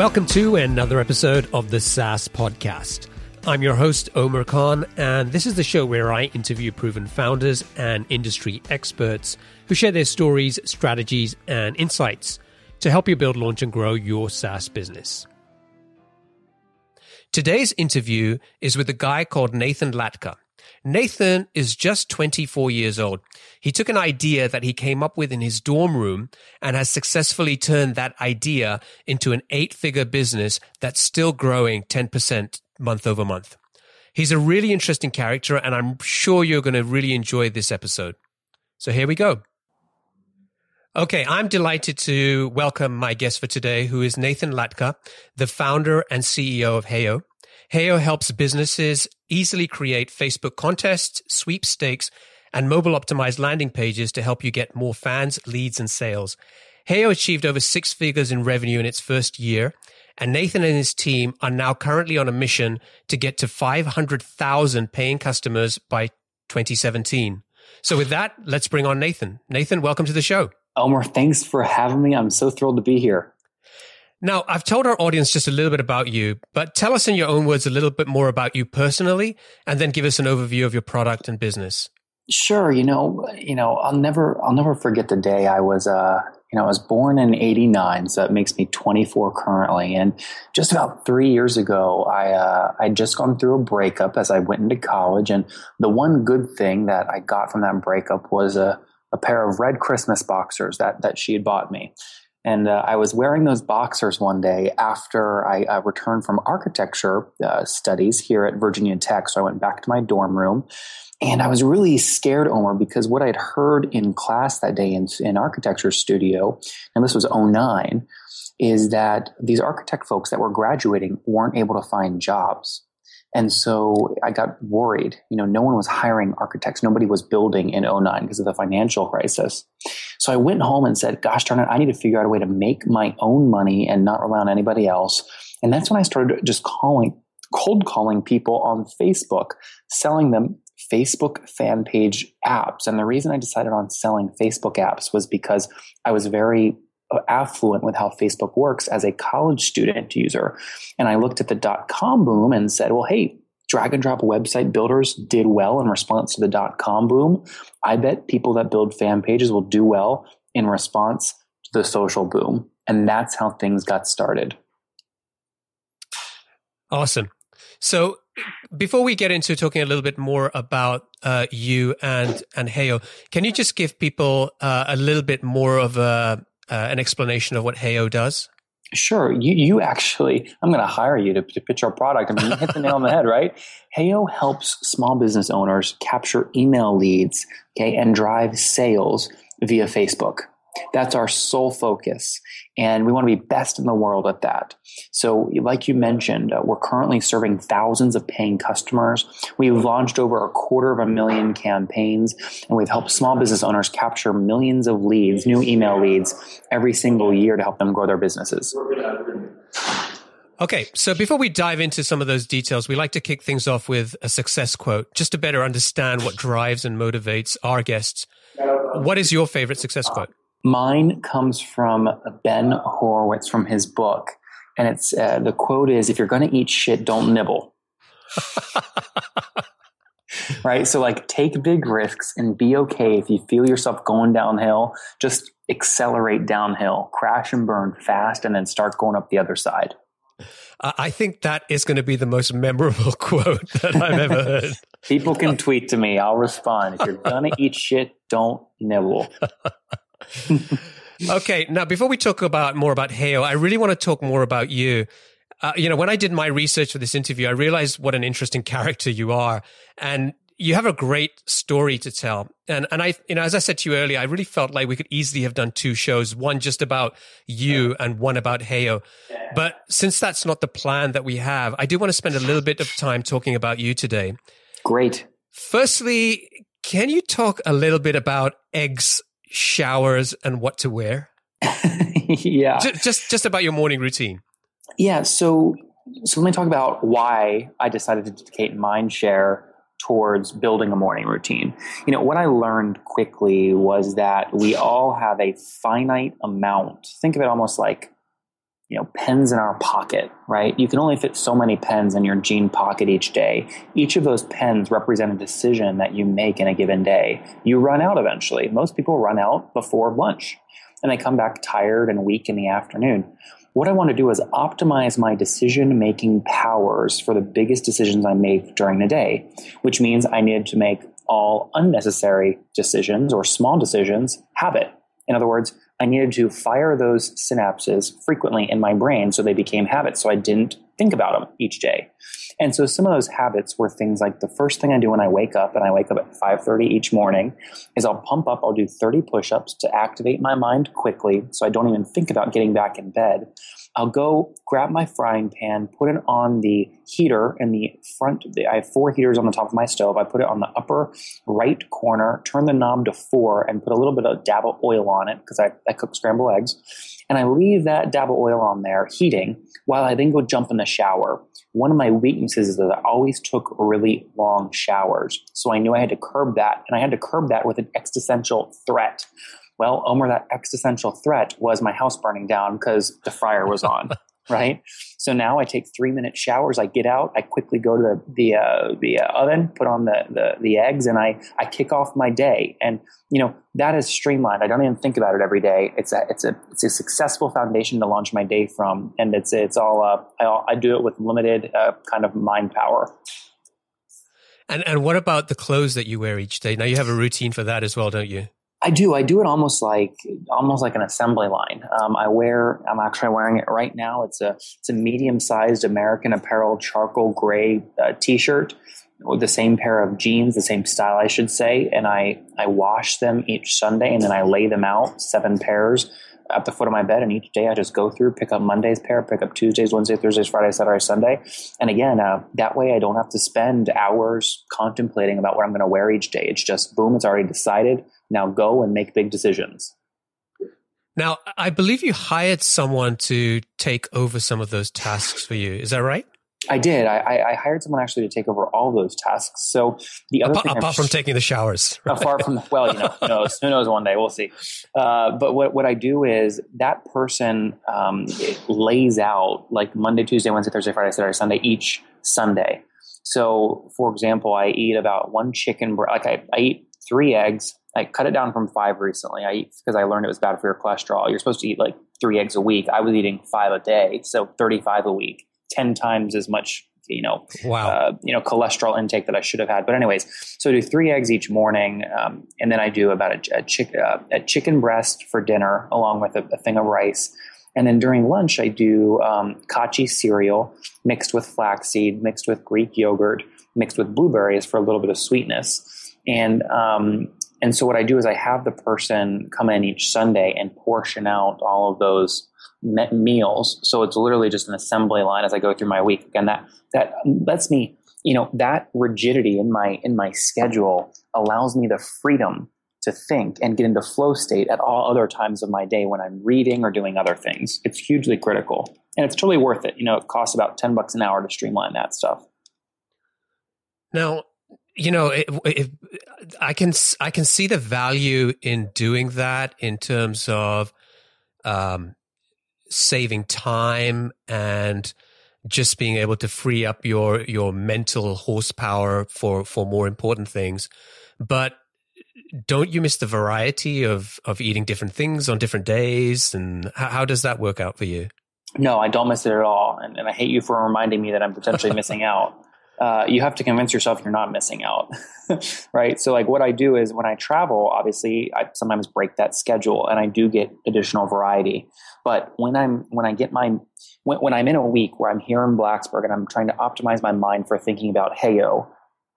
Welcome to another episode of the SaaS Podcast. I'm your host, Omer Khan, and this is the show where I interview proven founders and industry experts who share their stories, strategies, and insights to help you build, launch, and grow your SaaS business. Today's interview is with a guy called Nathan Latka. Nathan is just 24 years old. He took an idea that he came up with in his dorm room and has successfully turned that idea into an eight figure business that's still growing 10% month over month. He's a really interesting character and I'm sure you're going to really enjoy this episode. So here we go. Okay, I'm delighted to welcome my guest for today, who is Nathan Latka, the founder and CEO of Heyo. Heyo helps businesses easily create Facebook contests, sweepstakes, and mobile optimized landing pages to help you get more fans, leads, and sales. Heyo achieved over six figures in revenue in its first year, and Nathan and his team are now currently on a mission to get to 500,000 paying customers by 2017. So with that, let's bring on Nathan. Nathan, welcome to the show. Omer, thanks for having me. I'm so thrilled to be here. Now, I've told our audience just a little bit about you, but tell us in your own words a little bit more about you personally, and then give us an overview of your product and business. Sure. You know, you know, I'll never, I'll never forget the day I was, uh, you know, I was born in '89, so that makes me 24 currently. And just about three years ago, I, uh, I'd just gone through a breakup as I went into college, and the one good thing that I got from that breakup was a, a pair of red Christmas boxers that that she had bought me. And uh, I was wearing those boxers one day after I uh, returned from architecture uh, studies here at Virginia Tech. So I went back to my dorm room. And I was really scared, Omer, because what I'd heard in class that day in, in architecture studio, and this was 09, is that these architect folks that were graduating weren't able to find jobs. And so I got worried. You know, no one was hiring architects. Nobody was building in 09 because of the financial crisis. So I went home and said, gosh darn it, I need to figure out a way to make my own money and not rely on anybody else. And that's when I started just calling, cold calling people on Facebook, selling them Facebook fan page apps. And the reason I decided on selling Facebook apps was because I was very affluent with how Facebook works as a college student user. And I looked at the dot com boom and said, well, hey, drag and drop website builders did well in response to the dot com boom. I bet people that build fan pages will do well in response to the social boom. And that's how things got started. Awesome. So before we get into talking a little bit more about uh, you and and Heyo, can you just give people uh, a little bit more of a uh, an explanation of what Heyo does? Sure. You, you actually, I'm going to hire you to, to pitch our product. I mean, you hit the nail on the head, right? Heyo helps small business owners capture email leads, okay, and drive sales via Facebook. That's our sole focus. And we want to be best in the world at that. So, like you mentioned, uh, we're currently serving thousands of paying customers. We've launched over a quarter of a million campaigns, and we've helped small business owners capture millions of leads, new email leads, every single year to help them grow their businesses. Okay, so before we dive into some of those details, we like to kick things off with a success quote just to better understand what drives and motivates our guests. What is your favorite success quote? Mine comes from Ben Horowitz from his book, and it's uh, the quote is, "If you're going to eat shit, don't nibble." right. So, like, take big risks and be okay if you feel yourself going downhill. Just accelerate downhill, crash and burn fast, and then start going up the other side. I think that is going to be the most memorable quote that I've ever heard. People can tweet to me. I'll respond. If you're going to eat shit, don't nibble. okay, now before we talk about more about Heyo, I really want to talk more about you. Uh, you know, when I did my research for this interview, I realized what an interesting character you are, and you have a great story to tell. And and I, you know, as I said to you earlier, I really felt like we could easily have done two shows, one just about you and one about Heyo. But since that's not the plan that we have, I do want to spend a little bit of time talking about you today. Great. Firstly, can you talk a little bit about eggs showers, and what to wear? yeah. Just, just, just about your morning routine. Yeah. So so let me talk about why I decided to dedicate mind share towards building a morning routine. You know, what I learned quickly was that we all have a finite amount. Think of it almost like you know, pens in our pocket, right? You can only fit so many pens in your jean pocket each day. Each of those pens represent a decision that you make in a given day. You run out eventually. Most people run out before lunch and they come back tired and weak in the afternoon. What I want to do is optimize my decision making powers for the biggest decisions I make during the day, which means I need to make all unnecessary decisions or small decisions habit. In other words, I needed to fire those synapses frequently in my brain so they became habits. So I didn't think about them each day. And so some of those habits were things like the first thing I do when I wake up, and I wake up at 5:30 each morning, is I'll pump up, I'll do 30 push-ups to activate my mind quickly so I don't even think about getting back in bed. I'll go grab my frying pan, put it on the heater in the front. I have four heaters on the top of my stove. I put it on the upper right corner, turn the knob to four, and put a little bit of dab of oil on it because I, I cook scrambled eggs. And I leave that dab of oil on there heating while I then go jump in the shower. One of my weaknesses is that I always took really long showers. So I knew I had to curb that. And I had to curb that with an existential threat. Well, Omer, that existential threat was my house burning down because the fryer was on. right? So now I take three minute showers. I get out. I quickly go to the the, uh, the uh, oven, put on the, the the eggs, and I I kick off my day. And you know that is streamlined. I don't even think about it every day. It's a it's a it's a successful foundation to launch my day from, and it's it's all uh, I, I do it with limited uh, kind of mind power. And and what about the clothes that you wear each day? Now you have a routine for that as well, don't you? I do. I do it almost like almost like an assembly line. Um, I wear. I'm actually wearing it right now. It's a it's a medium sized American Apparel charcoal gray uh, T-shirt with the same pair of jeans, the same style, I should say. And I I wash them each Sunday, and then I lay them out seven pairs at the foot of my bed. And each day I just go through, pick up Monday's pair, pick up Tuesdays, Wednesdays, Thursdays, Friday, Saturday, Sunday. And again, uh, that way I don't have to spend hours contemplating about what I'm going to wear each day. It's just boom, it's already decided now go and make big decisions. Now, I believe you hired someone to take over some of those tasks for you. Is that right? I did. I, I hired someone actually to take over all those tasks. So the other apart, thing apart from taking the showers, right? apart from well, you know, who knows? Who knows? One day we'll see. Uh, but what what I do is that person um, lays out like Monday, Tuesday, Wednesday, Thursday, Friday, Saturday, Sunday each Sunday. So, for example, I eat about one chicken. Like I, I eat three eggs, I cut it down from five recently. I eat because I learned it was bad for your cholesterol. You're supposed to eat like three eggs a week. I was eating five a day, so 35 a week, 10 times as much, you know, wow. Uh, you know, cholesterol intake that I should have had. But anyways, so I do three eggs each morning, um, and then I do about a, a, chick, uh, a chicken breast for dinner, along with a, a, thing of rice. And then during lunch, I do um, Kashi cereal mixed with flaxseed, mixed with Greek yogurt, mixed with blueberries for a little bit of sweetness. And um, and so what I do is I have the person come in each Sunday and portion out all of those meals. So it's literally just an assembly line as I go through my week. Again, that that lets me, you know, that rigidity in my in my schedule allows me the freedom to think and get into flow state at all other times of my day when I'm reading or doing other things. It's hugely critical. And it's totally worth it. You know, it costs about 10 bucks an hour to streamline that stuff. Now, you know, it, it, I can I can see the value in doing that in terms of um, saving time and just being able to free up your your mental horsepower for for more important things. But don't you miss the variety of of eating different things on different days? And how, how does that work out for you? No, I don't miss it at all, and, and I hate you for reminding me that I'm potentially missing out uh, you have to convince yourself you're not missing out, right? So, like, what I do is when I travel, obviously, I sometimes break that schedule, and I do get additional variety. But when I'm when I get my when, when I'm in a week where I'm here in Blacksburg and I'm trying to optimize my mind for thinking about heyo,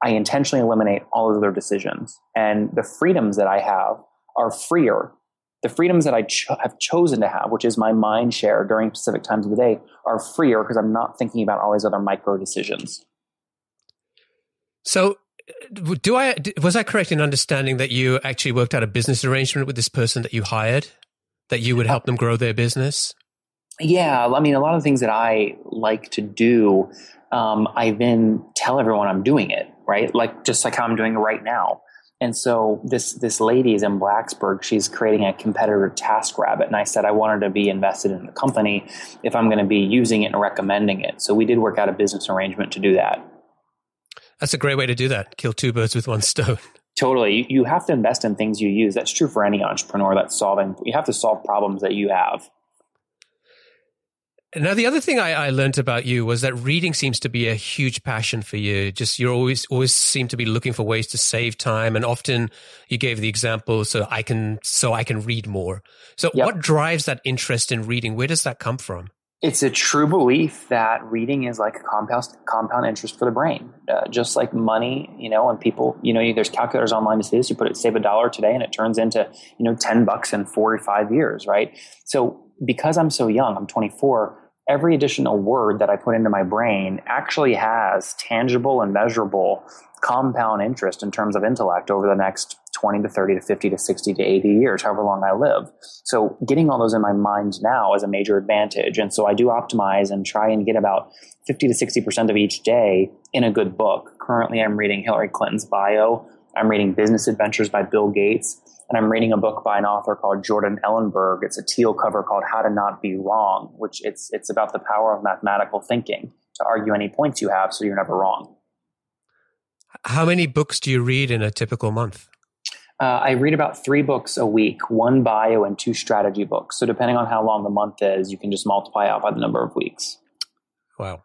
I intentionally eliminate all of their decisions, and the freedoms that I have are freer the freedoms that I cho- have chosen to have, which is my mind share during specific times of the day, are freer because I'm not thinking about all these other micro decisions. So, do I was I correct in understanding that you actually worked out a business arrangement with this person that you hired, that you would help them grow their business? Yeah, I mean, a lot of things that I like to do, um, I then tell everyone I'm doing it, right? Like just like how I'm doing it right now. And so this this lady is in Blacksburg. She's creating a competitor Task Rabbit, and I said I wanted to be invested in the company if I'm going to be using it and recommending it. So we did work out a business arrangement to do that. That's a great way to do that. Kill two birds with one stone. Totally. You have to invest in things you use. That's true for any entrepreneur that's solving. You have to solve problems that you have. Now, the other thing I, I learned about you was that reading seems to be a huge passion for you. Just you always always seem to be looking for ways to save time, and often you gave the example so I can so I can read more. So, yep. what drives that interest in reading? Where does that come from? It's a true belief that reading is like a compound compound interest for the brain, uh, just like money. You know, and people, you know, there's calculators online to say this. You put it, save a dollar today, and it turns into you know ten bucks in four or five years, right? So because I'm so young, I'm 24. Every additional word that I put into my brain actually has tangible and measurable compound interest in terms of intellect over the next 20 to 30 to 50 to 60 to 80 years, however long I live. So getting all those in my mind now is a major advantage. And so I do optimize and try and get about 50 to 60% of each day in a good book. Currently, I'm reading Hillary Clinton's bio. I'm reading Business Adventures by Bill Gates. And I'm reading a book by an author called Jordan Ellenberg. It's a teal cover called How to Not Be Wrong, which it's, it's about the power of mathematical thinking to argue any points you have so you're never wrong. How many books do you read in a typical month? Uh, I read about three books a week, one bio and two strategy books. So depending on how long the month is, you can just multiply out by the number of weeks. Wow.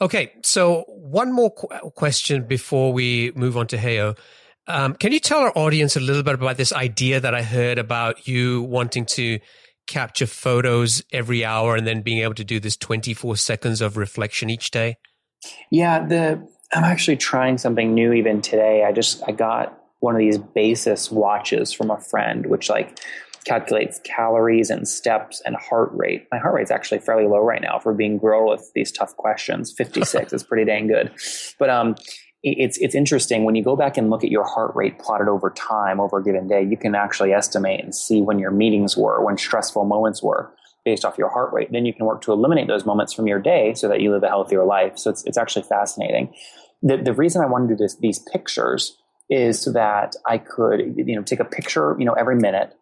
Okay, so one more qu- question before we move on to Heyo. Um, can you tell our audience a little bit about this idea that I heard about you wanting to capture photos every hour and then being able to do this 24 seconds of reflection each day? Yeah, the I'm actually trying something new even today. I just I got one of these Basis watches from a friend, which like calculates calories and steps and heart rate. My heart rate's actually fairly low right now for being girl with these tough questions. 56 is pretty dang good. But um it's it's interesting when you go back and look at your heart rate plotted over time over a given day, you can actually estimate and see when your meetings were, when stressful moments were based off your heart rate. Then you can work to eliminate those moments from your day so that you live a healthier life. So it's it's actually fascinating the, the reason I wanted to do these pictures is so that I could, you know, take a picture, you know, every minute.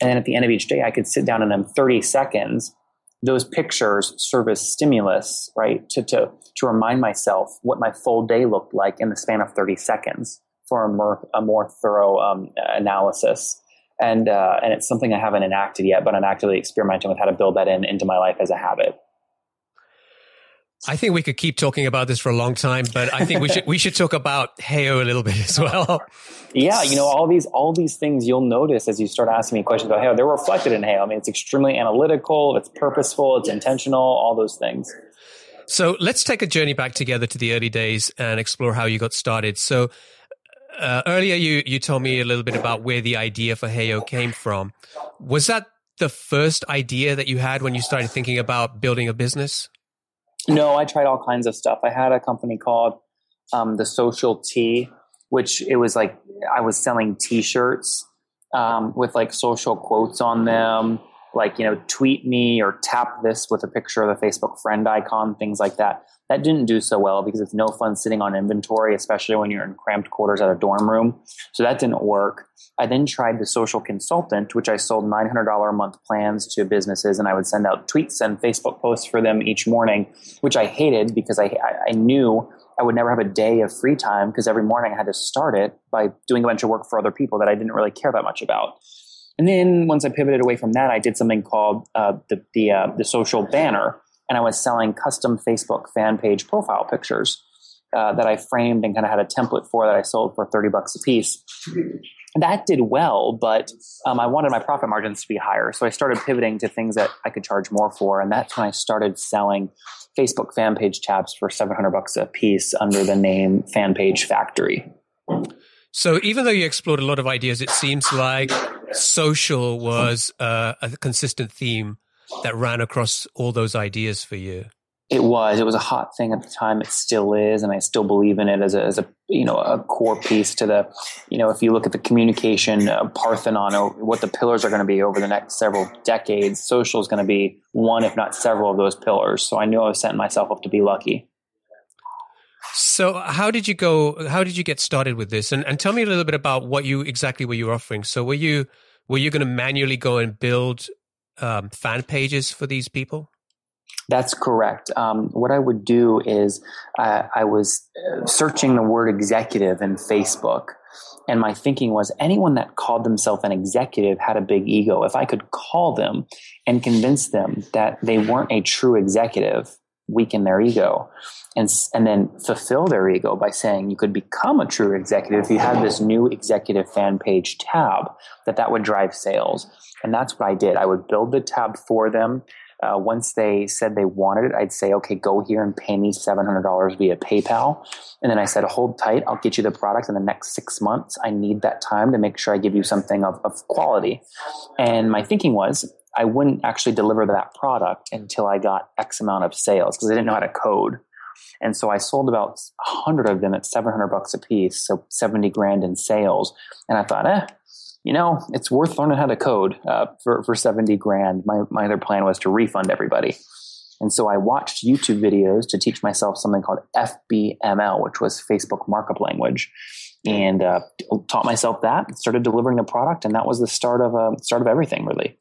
And then at the end of each day, I could sit down and in 30 seconds, those pictures serve as stimulus, right? To, to, to remind myself what my full day looked like in the span of 30 seconds for a more, a more thorough um, analysis. And, uh, and it's something I haven't enacted yet, but I'm actively experimenting with how to build that in into my life as a habit. I think we could keep talking about this for a long time, but I think we should we should talk about Heyo a little bit as well. Yeah, you know, all these all these things you'll notice as you start asking me questions about Heyo, they're reflected in Heyo. I mean, it's extremely analytical, it's purposeful, it's intentional, all those things. So let's take a journey back together to the early days and explore how you got started. So uh, earlier, you you told me a little bit about where the idea for Heyo came from. Was that the first idea that you had when you started thinking about building a business? No, I tried all kinds of stuff. I had a company called um, the Social T, which it was like I was selling T-shirts um, with like social quotes on them, like you know, tweet me or tap this with a picture of the Facebook friend icon, things like that. That didn't do so well because it's no fun sitting on inventory, especially when you're in cramped quarters at a dorm room. So that didn't work. I then tried the social consultant, which I sold $900 a month plans to businesses, and I would send out tweets and Facebook posts for them each morning, which I hated because I, I knew I would never have a day of free time because every morning I had to start it by doing a bunch of work for other people that I didn't really care that much about. And then once I pivoted away from that, I did something called uh, the the, uh, the social banner, and I was selling custom Facebook fan page profile pictures uh, that I framed and kind of had a template for that I sold for 30 bucks a piece. That did well, but um, I wanted my profit margins to be higher. So I started pivoting to things that I could charge more for. And that's when I started selling Facebook fan page tabs for 700 bucks a piece under the name Fan Page Factory. So even though you explored a lot of ideas, it seems like social was uh, a consistent theme that ran across all those ideas for you? It was. It was a hot thing at the time. It still is, and I still believe in it as a, as a you know a core piece to the you know if you look at the communication uh, Parthenon or what the pillars are going to be over the next several decades, social is going to be one, if not several, of those pillars. So I knew I was setting myself up to be lucky. So So how did you go? How did you get started with this? And, and tell me a little bit about what you exactly were you offering. So were you were you going to manually go and build um, fan pages for these people? That's correct. Um, what I would do is uh, I was uh, searching the word executive in Facebook. And my thinking was anyone that called themselves an executive had a big ego. If I could call them and convince them that they weren't a true executive, weaken their ego and, and then fulfill their ego by saying you could become a true executive if you had this new executive fan page tab that that would drive sales. And that's what i did. I would build the tab for them. Uh, once they said they wanted it i'd say okay go here and pay me $700 via paypal. And then i said hold tight. I'll get you the product in the next six months. I need that time to make sure i give you something of, of quality. And my thinking was I wouldn't actually deliver that product until I got X amount of sales because I didn't know how to code. And so I sold about 100 of them at 700 bucks a piece, so 70 grand in sales. And I thought, eh, you know, it's worth learning how to code uh, for, for 70 grand. My, my other plan was to refund everybody. And so I watched YouTube videos to teach myself something called FBML, which was Facebook markup language, and uh, taught myself that. Started delivering the product, and that was the start of uh, start of everything, really.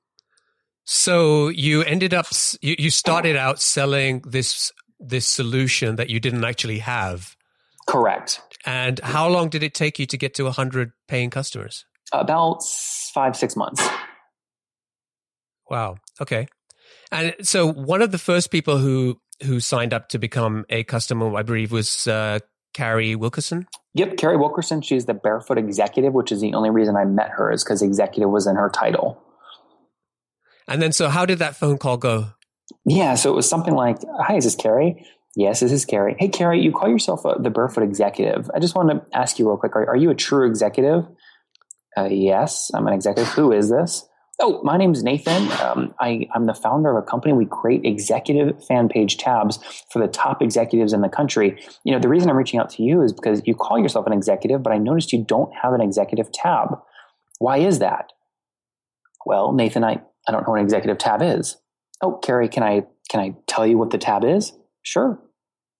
So you ended up you, you started out selling this this solution that you didn't actually have. Correct. And how long did it take you to get to 100 paying customers? About 5 6 months. Wow. Okay. And so one of the first people who who signed up to become a customer, I believe, was uh, Carrie Wilkerson. Yep, Carrie Wilkerson. She's the barefoot executive, which is the only reason I met her is because executive was in her title. And then, so how did that phone call go? Yeah, so it was something like, "Hi, is this Carrie?" Yes, this is Carrie. Hey, Carrie, you call yourself a, the Barefoot Executive. I just want to ask you real quick: Are, are you a true executive? Uh, yes, I'm an executive. Who is this? Oh, my name's Nathan. Um, I, I'm the founder of a company. We create executive fan page tabs for the top executives in the country. You know, the reason I'm reaching out to you is because you call yourself an executive, but I noticed you don't have an executive tab. Why is that? Well, Nathan, I, I don't know what an executive tab is. Oh, Carrie, can I can I tell you what the tab is? Sure.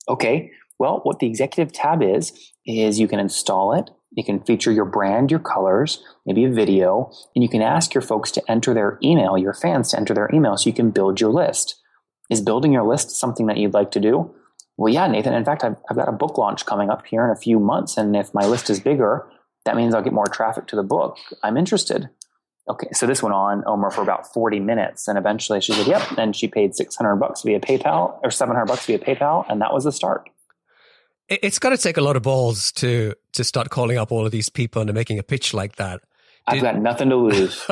Okay. Well, what the executive tab is is you can install it. You can feature your brand, your colors, maybe a video, and you can ask your folks to enter their email, your fans to enter their email so you can build your list. Is building your list something that you'd like to do? Well, yeah, Nathan. In fact, I've, I've got a book launch coming up here in a few months. And if my list is bigger, that means I'll get more traffic to the book. I'm interested. Okay, so this went on, Omer, for about 40 minutes. And eventually she said, yep. And she paid 600 bucks via PayPal or 700 bucks via PayPal. And that was the start. It's got to take a lot of balls to, to start calling up all of these people and making a pitch like that. Did- I've got nothing to lose.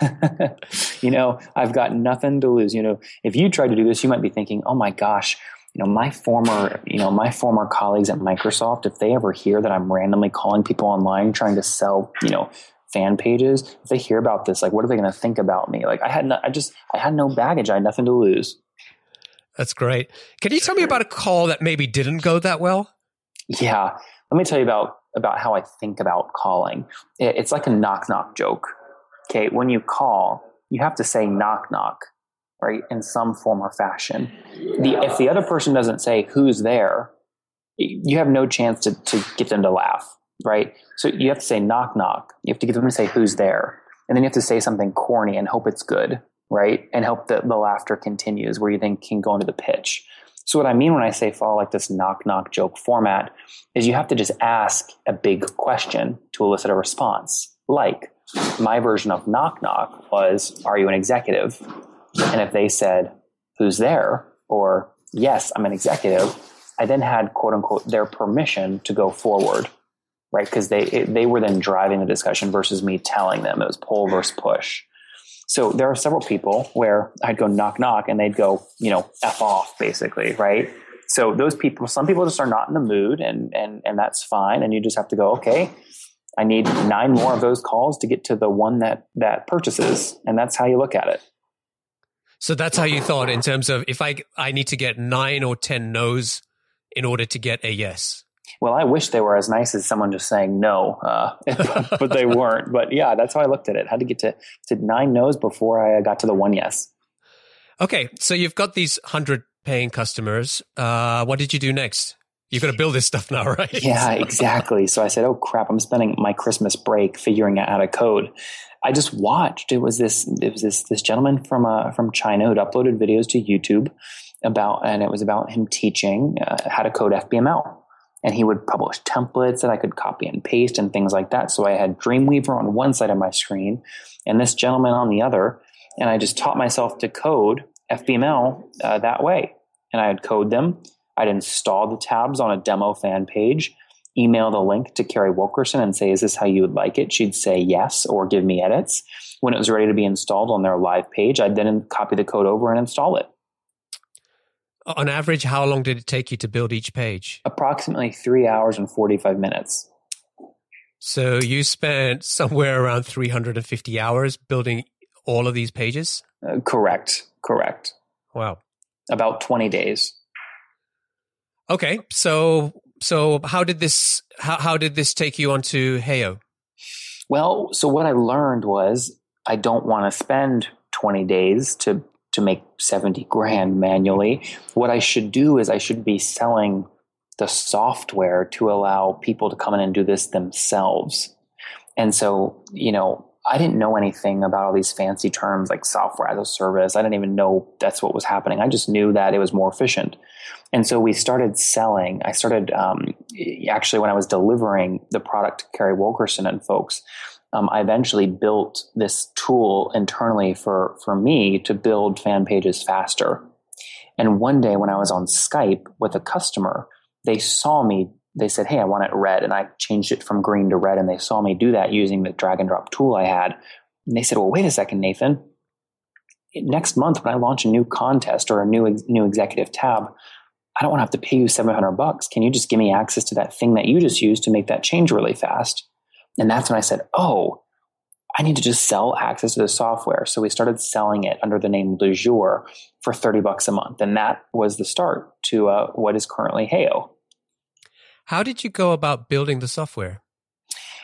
you know, I've got nothing to lose. You know, if you tried to do this, you might be thinking, oh my gosh, you know, my former, you know, my former colleagues at Microsoft, if they ever hear that I'm randomly calling people online trying to sell, you know, fan pages, if they hear about this, like, what are they going to think about me? Like, I had, no, I just, I had no baggage. I had nothing to lose. That's great. Can you tell me about a call that maybe didn't go that well? Yeah, let me tell you about about how I think about calling. It's like a knock knock joke. Okay, when you call, you have to say knock knock, right, in some form or fashion. The if the other person doesn't say who's there, you have no chance to to get them to laugh right? So you have to say knock knock. You have to get them to say who's there. And then you have to say something corny and hope it's good, right? And hope that the laughter continues where you then can go into the pitch. So what I mean when I say follow like this knock knock joke format is you have to just ask a big question to elicit a response. Like my version of knock knock was, are you an executive? And if they said, who's there? Or yes, I'm an executive. I then had quote unquote their permission to go forward right? Because they it, they were then driving the discussion versus me telling them. It was pull versus push. So there are several people where I'd go knock knock and they'd go, you know, f off basically, right? So those people, some people just are not in the mood, and and and that's fine. And you just have to go, okay, I need nine more of those calls to get to the one that that purchases, and that's how you look at it. So that's how you thought in terms of if I I need to get nine or ten no's in order to get a yes. Well, I wish they were as nice as someone just saying no, uh, but they weren't. But yeah, that's how I looked at it. Had to get to, to nine no's before I got to the one yes. Okay, so you've got these hundred paying customers. Uh, what did you do next? You've got to build this stuff now, right? Yeah, exactly. So I said, "Oh crap! I'm spending my Christmas break figuring out how to code." I just watched. It was this. It was this this gentleman from uh, from China who'd uploaded videos to YouTube about, and it was about him teaching uh, how to code FBML. And he would publish templates that I could copy and paste and things like that. So I had Dreamweaver on one side of my screen, and this gentleman on the other, and I just taught myself to code FBML uh, that way. And I would code them. I'd install the tabs on a demo fan page email the link to Carrie Wilkerson and say, Is this how you would like it? She'd say yes or give me edits. When it was ready to be installed on their live page, I'd then copy the code over and install it. On average, how long did it take you to build each page? Approximately three hours and 45 minutes. So you spent somewhere around 350 hours building all of these pages? Uh, correct. Correct. Wow. About 20 days. Okay. So so how did this how, how did this take you onto Heyo? Well, so what I learned was I don't want to spend 20 days to to make 70 grand manually. What I should do is I should be selling the software to allow people to come in and do this themselves. And so, you know, I didn't know anything about all these fancy terms like software as a service. I didn't even know that's what was happening. I just knew that it was more efficient. And so we started selling. I started um, actually when I was delivering the product to Carrie Wilkerson and folks. Um, I eventually built this tool internally for for me to build fan pages faster. And one day when I was on Skype with a customer, they saw me they said, Hey, I want it red. And I changed it from green to red. And they saw me do that using the drag and drop tool I had. And they said, Well, wait a second, Nathan. Next month, when I launch a new contest or a new, new executive tab, I don't want to have to pay you 700 bucks. Can you just give me access to that thing that you just used to make that change really fast? And that's when I said, Oh, I need to just sell access to the software. So we started selling it under the name Lujure for 30 bucks a month. And that was the start to uh, what is currently Heyo. How did you go about building the software?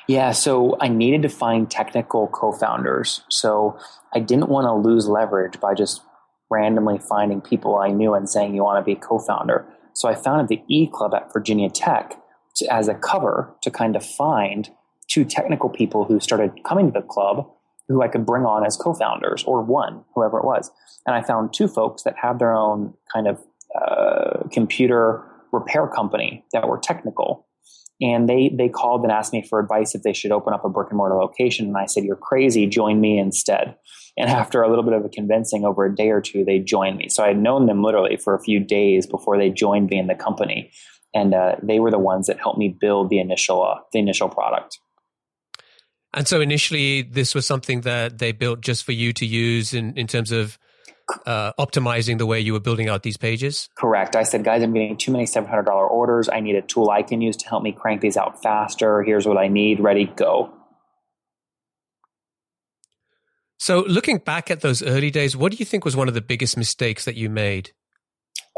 Yeah, so I needed to find technical co founders. So I didn't want to lose leverage by just randomly finding people I knew and saying, You want to be a co founder. So I founded the E Club at Virginia Tech to, as a cover to kind of find two technical people who started coming to the club who I could bring on as co founders or one, whoever it was. And I found two folks that have their own kind of uh, computer repair company that were technical. And they, they called and asked me for advice if they should open up a brick and mortar location. And I said, You're crazy, join me instead. And after a little bit of a convincing over a day or two, they joined me. So I had known them literally for a few days before they joined me in the company. And uh, they were the ones that helped me build the initial, uh, the initial product. And so initially, this was something that they built just for you to use in, in terms of uh, optimizing the way you were building out these pages? Correct. I said, guys, I'm getting too many $700 orders. I need a tool I can use to help me crank these out faster. Here's what I need. Ready, go. So, looking back at those early days, what do you think was one of the biggest mistakes that you made?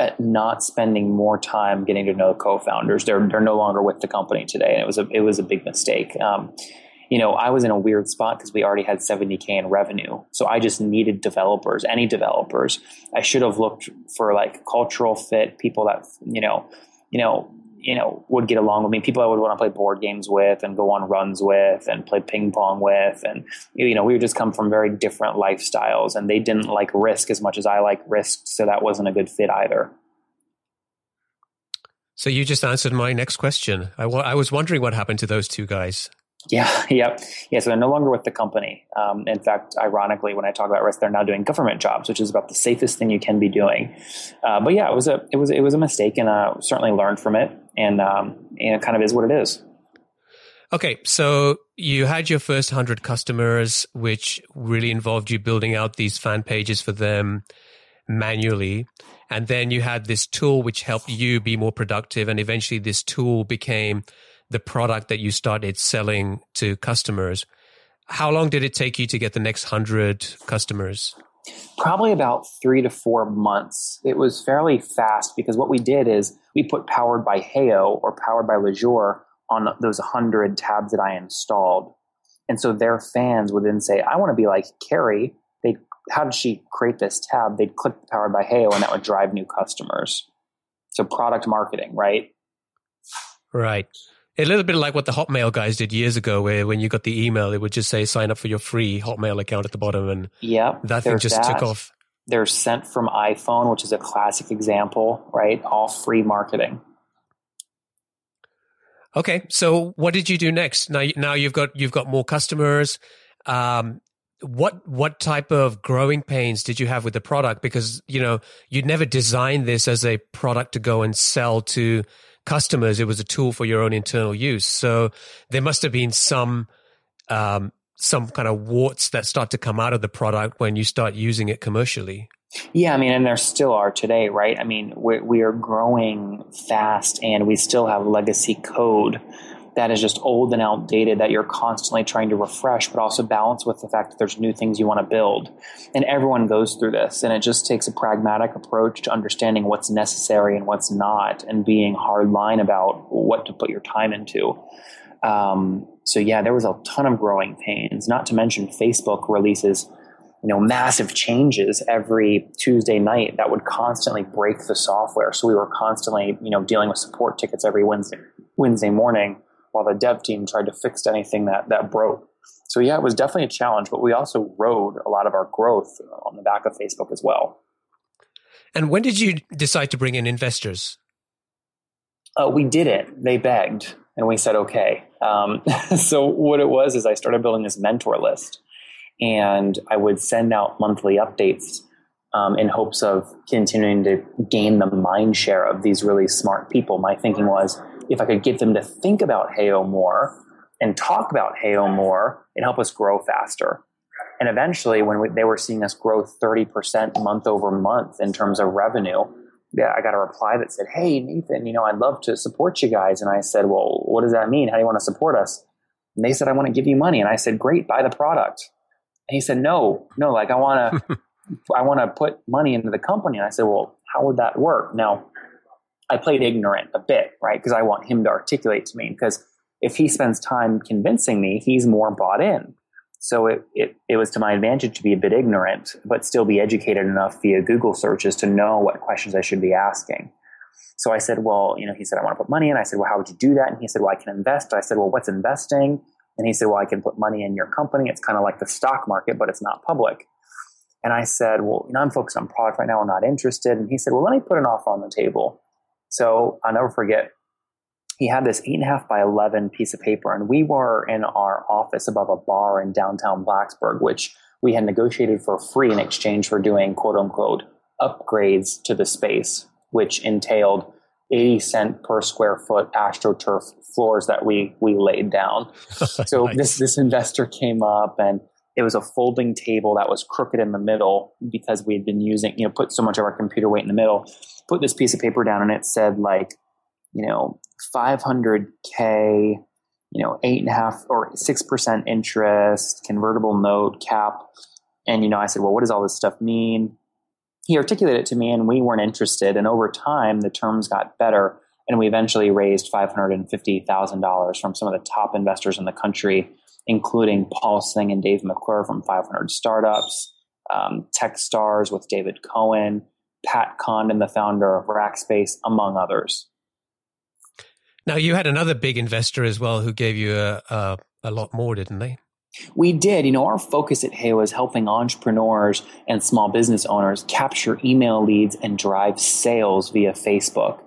At not spending more time getting to know co-founders. They're they're no longer with the company today, and it was a it was a big mistake. Um, you know, I was in a weird spot because we already had 70K in revenue. So I just needed developers, any developers. I should have looked for like cultural fit, people that, you know, you know, you know, would get along with me, people I would want to play board games with and go on runs with and play ping pong with. And, you know, we would just come from very different lifestyles and they didn't like risk as much as I like risk. So that wasn't a good fit either. So you just answered my next question. I, w- I was wondering what happened to those two guys. Yeah, yep. Yeah, so they're no longer with the company. Um, in fact, ironically, when I talk about risk, they're now doing government jobs, which is about the safest thing you can be doing. Uh, but yeah, it was a it was it was a mistake, and uh, certainly learned from it, and um, and it kind of is what it is. Okay, so you had your first hundred customers, which really involved you building out these fan pages for them manually. And then you had this tool which helped you be more productive. And eventually this tool became the product that you started selling to customers. How long did it take you to get the next hundred customers? Probably about three to four months. It was fairly fast because what we did is we put powered by Heyo or powered by Lujure on those 100 tabs that I installed. And so their fans would then say, I want to be like Carrie. They, how did she create this tab? They'd click powered by Heyo and that would drive new customers. So product marketing, right? Right. A little bit like what the Hotmail guys did years ago, where when you got the email, it would just say sign up for your free Hotmail account at the bottom, and yep, that thing just that. took off. They're sent from iPhone, which is a classic example, right? All free marketing. Okay, so what did you do next? Now, now you've got you've got more customers. Um, what what type of growing pains did you have with the product? Because you know you'd never designed this as a product to go and sell to customers. It was a tool for your own internal use. So there must have been some um, some kind of warts that start to come out of the product when you start using it commercially. Yeah, I mean, and there still are today, right? I mean, we we are growing fast, and we still have legacy code that is just old and outdated that you're constantly trying to refresh, but also balance with the fact that there's new things you want to build. And everyone goes through this, and it just takes a pragmatic approach to understanding what's necessary and what's not, and being hard line about what to put your time into. Um, so yeah, there was a ton of growing pains. Not to mention Facebook releases you know massive changes every Tuesday night that would constantly break the software. So we were constantly you know dealing with support tickets every Wednesday Wednesday morning while the dev team tried to fix anything that that broke. So yeah, it was definitely a challenge, but we also rode a lot of our growth on the back of Facebook as well. And when did you decide to bring in investors? Uh, we did it. They begged, and we said okay. Um, so what it was is I started building this mentor list and I would send out monthly updates um, in hopes of continuing to gain the mind share of these really smart people. My thinking was if I could get them to think about Heyo more and talk about Heyo more, and help us grow faster. And eventually, when we, they were seeing us grow 30% month over month in terms of revenue, yeah, I got a reply that said, Hey, Nathan, you know, I'd love to support you guys. And I said, Well, what does that mean? How do you want to support us? And they said, I want to give you money. And I said, Great, buy the product. And he said, no, no, like I want to, I want to put money into the company. And I said, well, how would that work? Now, I played ignorant a bit, right? Because I want him to articulate to me. Because if he spends time convincing me, he's more bought in. So it, it, it was to my advantage to be a bit ignorant, but still be educated enough via Google searches to know what questions I should be asking. So I said, well, you know, he said, I want to put money in. I said, well, how would you do that? And he said, well, I can invest. I said, well, what's investing? And he said, Well, I can put money in your company. It's kind of like the stock market, but it's not public. And I said, Well, you know, I'm focused on product right now. I'm not interested. And he said, Well, let me put an offer on the table. So I'll never forget. He had this eight and a half by 11 piece of paper, and we were in our office above a bar in downtown Blacksburg, which we had negotiated for free in exchange for doing quote unquote upgrades to the space, which entailed 80 cent per square foot astroturf floors that we we laid down. So nice. this this investor came up and it was a folding table that was crooked in the middle because we had been using, you know, put so much of our computer weight in the middle. Put this piece of paper down and it said like, you know, 500k, you know, eight and a half or six percent interest, convertible note cap. And you know, I said, well, what does all this stuff mean? he articulated it to me and we weren't interested. And over time, the terms got better. And we eventually raised $550,000 from some of the top investors in the country, including Paul Singh and Dave McClure from 500 Startups, um, Techstars with David Cohen, Pat Condon, the founder of Rackspace, among others. Now, you had another big investor as well who gave you a, a, a lot more, didn't they? We did. You know, our focus at Heyo is helping entrepreneurs and small business owners capture email leads and drive sales via Facebook.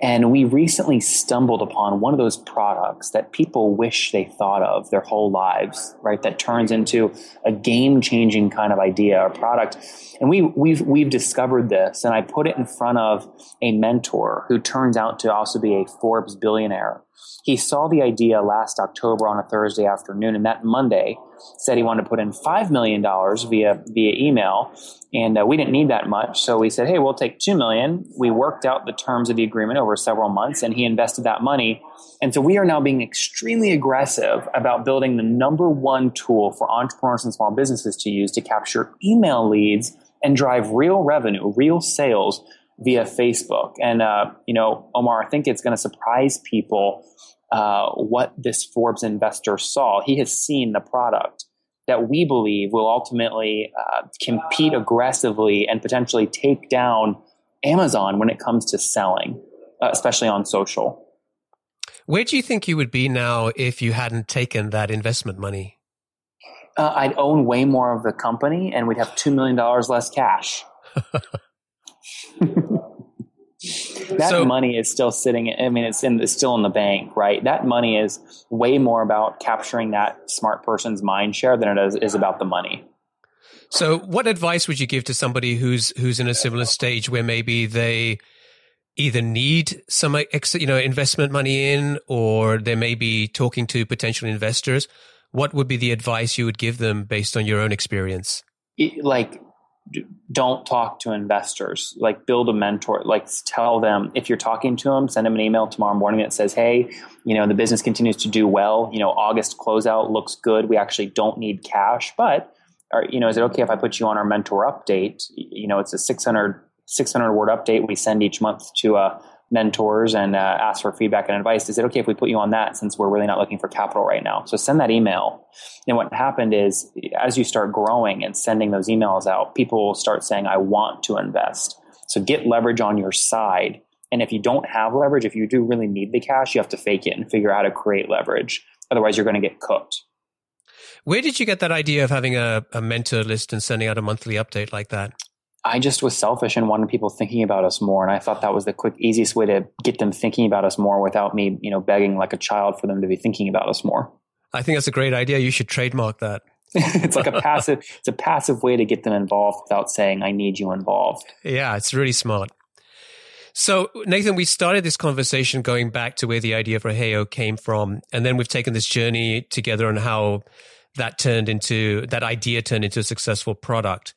And we recently stumbled upon one of those products that people wish they thought of their whole lives, right? That turns into a game changing kind of idea or product. And we, we've, we've discovered this and I put it in front of a mentor who turns out to also be a Forbes billionaire he saw the idea last October on a Thursday afternoon, and that Monday said he wanted to put in $5 million via, via email. And uh, we didn't need that much. So we said, hey, we'll take $2 million. We worked out the terms of the agreement over several months, and he invested that money. And so we are now being extremely aggressive about building the number one tool for entrepreneurs and small businesses to use to capture email leads and drive real revenue, real sales via Facebook. And, uh, you know, Omer, I think it's going to surprise people uh, what this Forbes investor saw. He has seen the product that we believe will ultimately uh, compete aggressively and potentially take down Amazon when it comes to selling, uh, especially on social. Where do you think you would be now if you hadn't taken that investment money? Uh, I'd own way more of the company and we'd have $2 million less cash. that so, money is still sitting. I mean, it's in it's still in the bank, right? That money is way more about capturing that smart person's mind share than it is, is about the money. So, what advice would you give to somebody who's who's in a similar stage where maybe they either need some you know investment money in, or they may be talking to potential investors? What would be the advice you would give them based on your own experience? Like don't talk to investors. Like build a mentor. Like tell them if you're talking to them send them an email tomorrow morning that says hey you know the business continues to do well. You know august closeout looks good. We actually don't need cash but are, you know is it okay if i put you on our mentor update? You know it's a 600 600 word update we send each month to a mentors and uh, ask for feedback and advice. Is it okay if we put you on that since we're really not looking for capital right now? So send that email. And what happened is, as you start growing and sending those emails out, people will start saying, I want to invest. So get leverage on your side. And if you don't have leverage, if you do really need the cash, you have to fake it and figure out how to create leverage. Otherwise, you're going to get cooked. Where did you get that idea of having a, a mentor list and sending out a monthly update like that? I just was selfish and wanted people thinking about us more. And I thought that was the quick, easiest way to get them thinking about us more without me, you know, begging like a child for them to be thinking about us more. I think that's a great idea. You should trademark that. it's like a passive, it's a passive way to get them involved without saying, I need you involved. Yeah, it's really smart. So, Nathan, we started this conversation going back to where the idea for Heyo came from. And then we've taken this journey together on how that turned into, that idea turned into a successful product.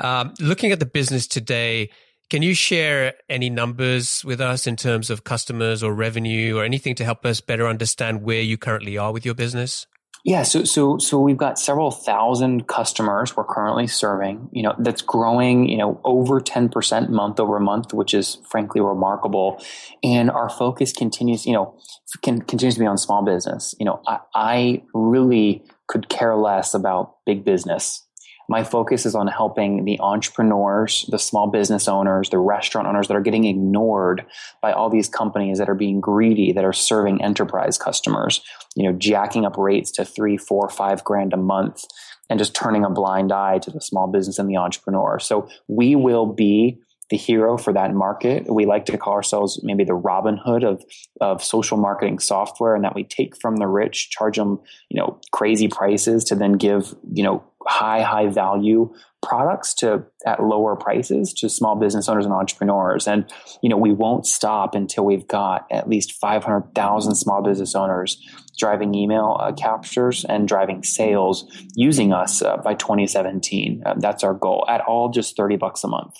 Um, looking at the business today, can you share any numbers with us in terms of customers or revenue or anything to help us better understand where you currently are with your business? Yeah, so so so we've got several thousand customers we're currently serving. You know, that's growing. You know, over ten percent month over month, which is frankly remarkable. And our focus continues. You know, can, continues to be on small business. You know, I, I really could care less about big business my focus is on helping the entrepreneurs, the small business owners, the restaurant owners that are getting ignored by all these companies that are being greedy, that are serving enterprise customers, you know, jacking up rates to three, four, five grand a month and just turning a blind eye to the small business and the entrepreneur. So we will be the hero for that market. We like to call ourselves maybe the Robin Hood of, of social marketing software and that we take from the rich, charge them, you know, crazy prices to then give, you know, high, high value products to at lower prices to small business owners and entrepreneurs. And, you know, we won't stop until we've got at least 500,000 small business owners driving email uh, captures and driving sales using us uh, by 2017. Uh, that's our goal at all just 30 bucks a month.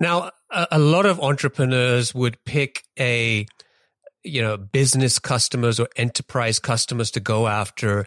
Now, a, a lot of entrepreneurs would pick a, you know, business customers or enterprise customers to go after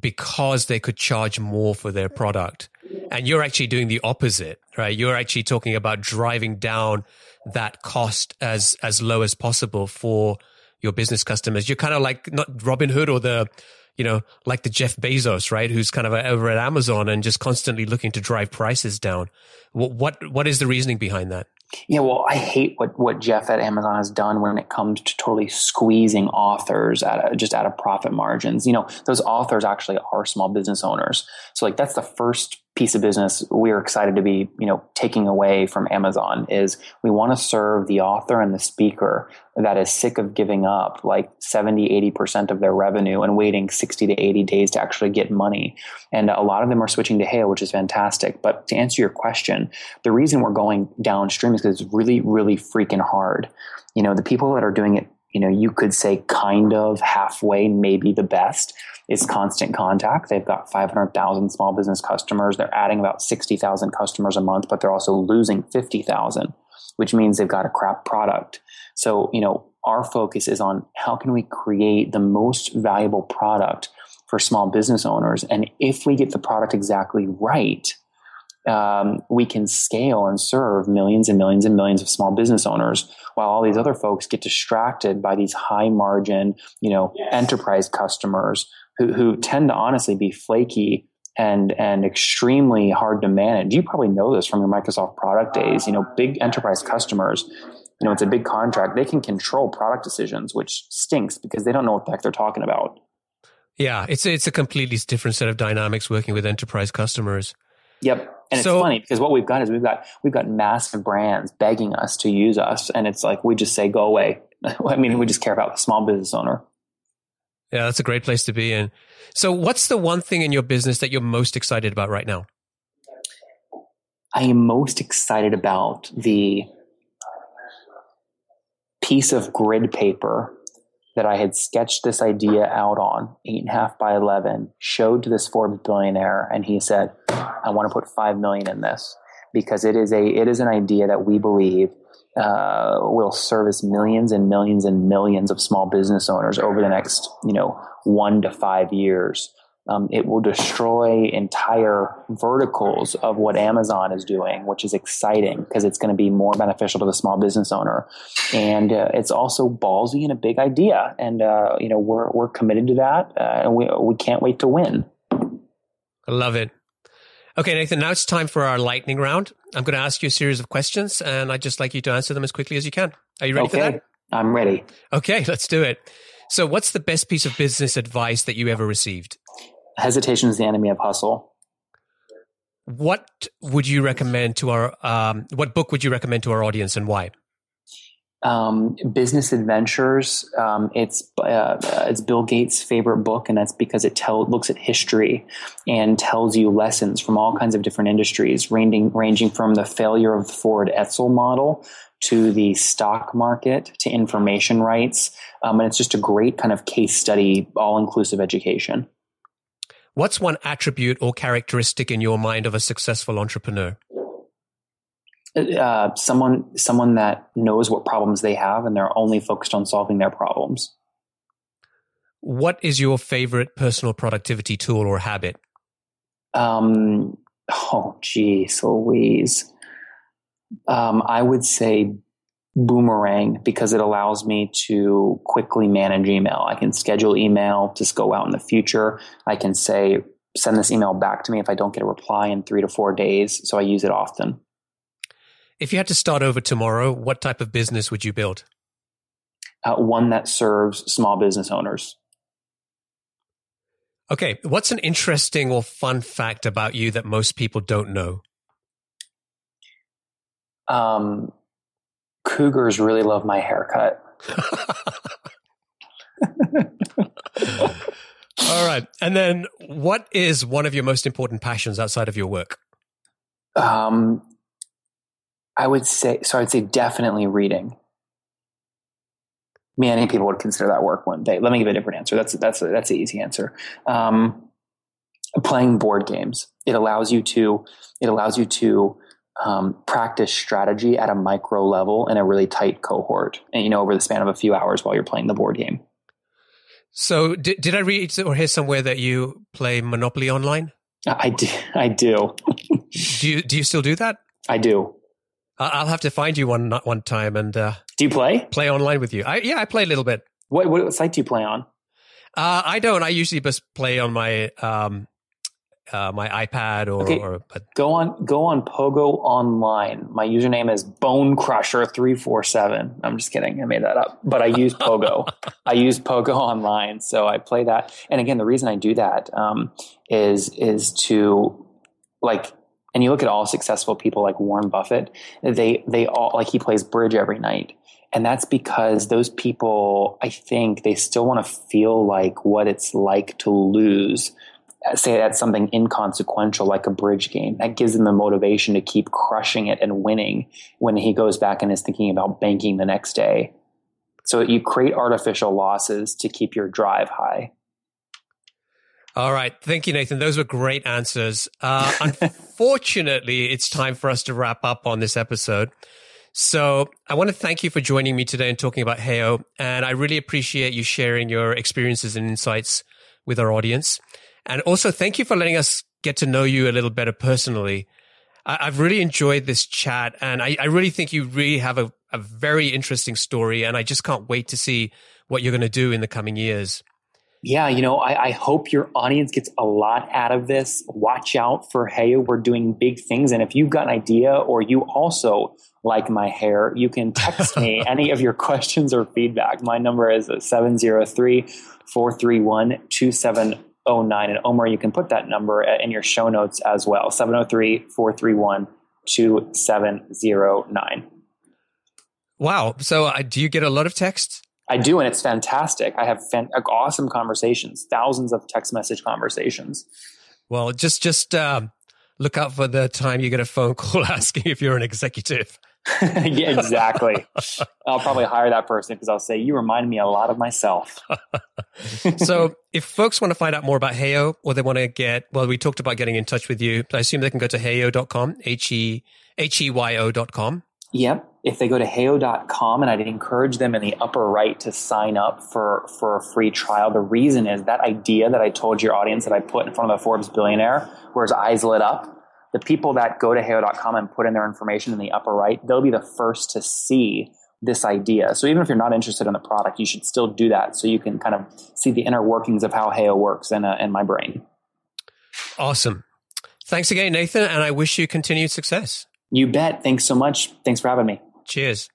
because they could charge more for their product. And you're actually doing the opposite, right? You're actually talking about driving down that cost as, as low as possible for your business customers. You're kind of like not Robin Hood or the, you know, like the Jeff Bezos, right? Who's kind of uh, over at Amazon and just constantly looking to drive prices down. What, what, what is the reasoning behind that? Yeah, well, I hate what, what Jeff at Amazon has done when it comes to totally squeezing authors at just out of profit margins. You know, those authors actually are small business owners. So like that's the first piece of business we're excited to be, you know, taking away from Amazon is we want to serve the author and the speaker that is sick of giving up like 70, 80% of their revenue and waiting 60 to 80 days to actually get money. And a lot of them are switching to Heyo, which is fantastic. But to answer your question, the reason we're going downstream is because it's really, really freaking hard. You know, the people that are doing it you know, you could say kind of halfway, maybe the best is constant contact. They've got 500,000 small business customers. They're adding about 60,000 customers a month, but they're also losing 50,000, which means they've got a crap product. So, you know, our focus is on how can we create the most valuable product for small business owners. And if we get the product exactly right, um, we can scale and serve millions and millions and millions of small business owners while all these other folks get distracted by these high margin, you know, yes. enterprise customers who, who tend to honestly be flaky and and extremely hard to manage. You probably know this from your Microsoft product days. You know, big enterprise customers you know, it's a big contract. They can control product decisions, which stinks because they don't know what the heck they're talking about. Yeah, it's it's a completely different set of dynamics working with enterprise customers. Yep. And so, it's funny because what we've got is we've got we've got massive brands begging us to use us, and it's like we just say go away. I mean, we just care about the small business owner. Yeah, that's a great place to be in. So, what's the one thing in your business that you're most excited about right now? I am most excited about the piece of grid paper that I had sketched this idea out on, eight and a half by 11, showed to this Forbes billionaire, and he said, I want to put five million in this because it is a, it is an idea that we believe uh, will service millions and millions and millions of small business owners over the next, you know, one to five years um, it will destroy entire verticals of what Amazon is doing, which is exciting because it's going to be more beneficial to the small business owner. And uh, it's also ballsy and a big idea. And, uh, you know, we're, we're committed to that. Uh, and we, we can't wait to win. I love it. Okay, Nathan, now it's time for our lightning round. I'm going to ask you a series of questions and I'd just like you to answer them as quickly as you can. Are you ready okay. for that? I'm ready. Okay, let's do it. So, what's the best piece of business advice that you ever received? Hesitation is the enemy of hustle. What would you recommend to our? Um, what book would you recommend to our audience, and why? Um, Business Adventures. Um, it's uh, it's Bill Gates' favorite book, and that's because it tell, looks at history and tells you lessons from all kinds of different industries, ranging ranging from the failure of the Ford Edsel model to the stock market to information rights, um, and it's just a great kind of case study, all inclusive education. What's one attribute or characteristic in your mind of a successful entrepreneur? Uh, someone, someone that knows what problems they have and they're only focused on solving their problems. What is your favorite personal productivity tool or habit? Um, oh, geez, Louise. Um, I would say Boomerang because it allows me to quickly manage email. I can schedule email to go out in the future. I can say, send this email back to me if I don't get a reply in three to four days. So I use it often. If you had to start over tomorrow, what type of business would you build? Uh, one that serves small business owners. Okay. What's an interesting or fun fact about you that most people don't know? Um, cougars really love my haircut. All right. And then what is one of your most important passions outside of your work? Um, I would say, so I'd say definitely reading. Many people would consider that work one day. Let me give a different answer. That's, that's, that's the easy answer. Um, playing board games. It allows you to, it allows you to um, practice strategy at a micro level in a really tight cohort, and you know over the span of a few hours while you're playing the board game. So, did, did I read or hear somewhere that you play Monopoly online? I do. I do. do you do you still do that? I do. I'll have to find you one one time and. Uh, do you play? Play online with you? I, yeah, I play a little bit. What what site do you play on? Uh, I don't. I usually just play on my um, uh, my iPad or, okay. or go on go on Pogo online. My username is Bone Crusher three four seven. I'm just kidding. I made that up, but I use Pogo. I use Pogo online, so I play that. And again, the reason I do that um, is is to like. And you look at all successful people like Warren Buffett. They they all like he plays bridge every night. And that's because those people, I think they still want to feel like what it's like to lose say that's something inconsequential like a bridge game that gives him the motivation to keep crushing it and winning when he goes back and is thinking about banking the next day. So you create artificial losses to keep your drive high. All right. Thank you nathan. Those were great answers. Uh, unfortunately it's time for us to wrap up on this episode. So I want to thank you for joining me today and talking about Heyo. And I really appreciate you sharing your experiences and insights with our audience. And also, thank you for letting us get to know you a little better personally. I, have really enjoyed this chat, and I, I really think you really have a, a very interesting story, and I just can't wait to see what you're going to do in the coming years. Yeah, you know, I, I, hope your audience gets a lot out of this. Watch out for Heyo. We're doing big things. And if you've got an idea or you also like my hair, you can text me any of your questions or feedback. My number is 703 431 2709. And Omer, you can put that number in your show notes as well 703 431 2709. Wow. So uh, do you get a lot of texts? I do, and it's fantastic. I have fan- awesome conversations, thousands of text message conversations. Well, just just uh, look out for the time you get a phone call asking if you're an executive. yeah, exactly. I'll probably hire that person because I'll say you remind me a lot of myself. so, if folks want to find out more about Heyo or they want to get, well, we talked about getting in touch with you. I assume they can go to heyo.com, H E H E Y O.com. Yep. If they go to heyo.com and I'd encourage them in the upper right to sign up for, for a free trial. The reason is that idea that I told your audience that I put in front of the Forbes billionaire where his eyes lit up. The people that go to heyo.com and put in their information in the upper right, they'll be the first to see this idea. So even if you're not interested in the product, you should still do that so you can kind of see the inner workings of how Heyo works in, uh, in my brain. Awesome. Thanks again, Nathan, and I wish you continued success. You bet. Thanks so much. Thanks for having me. Cheers.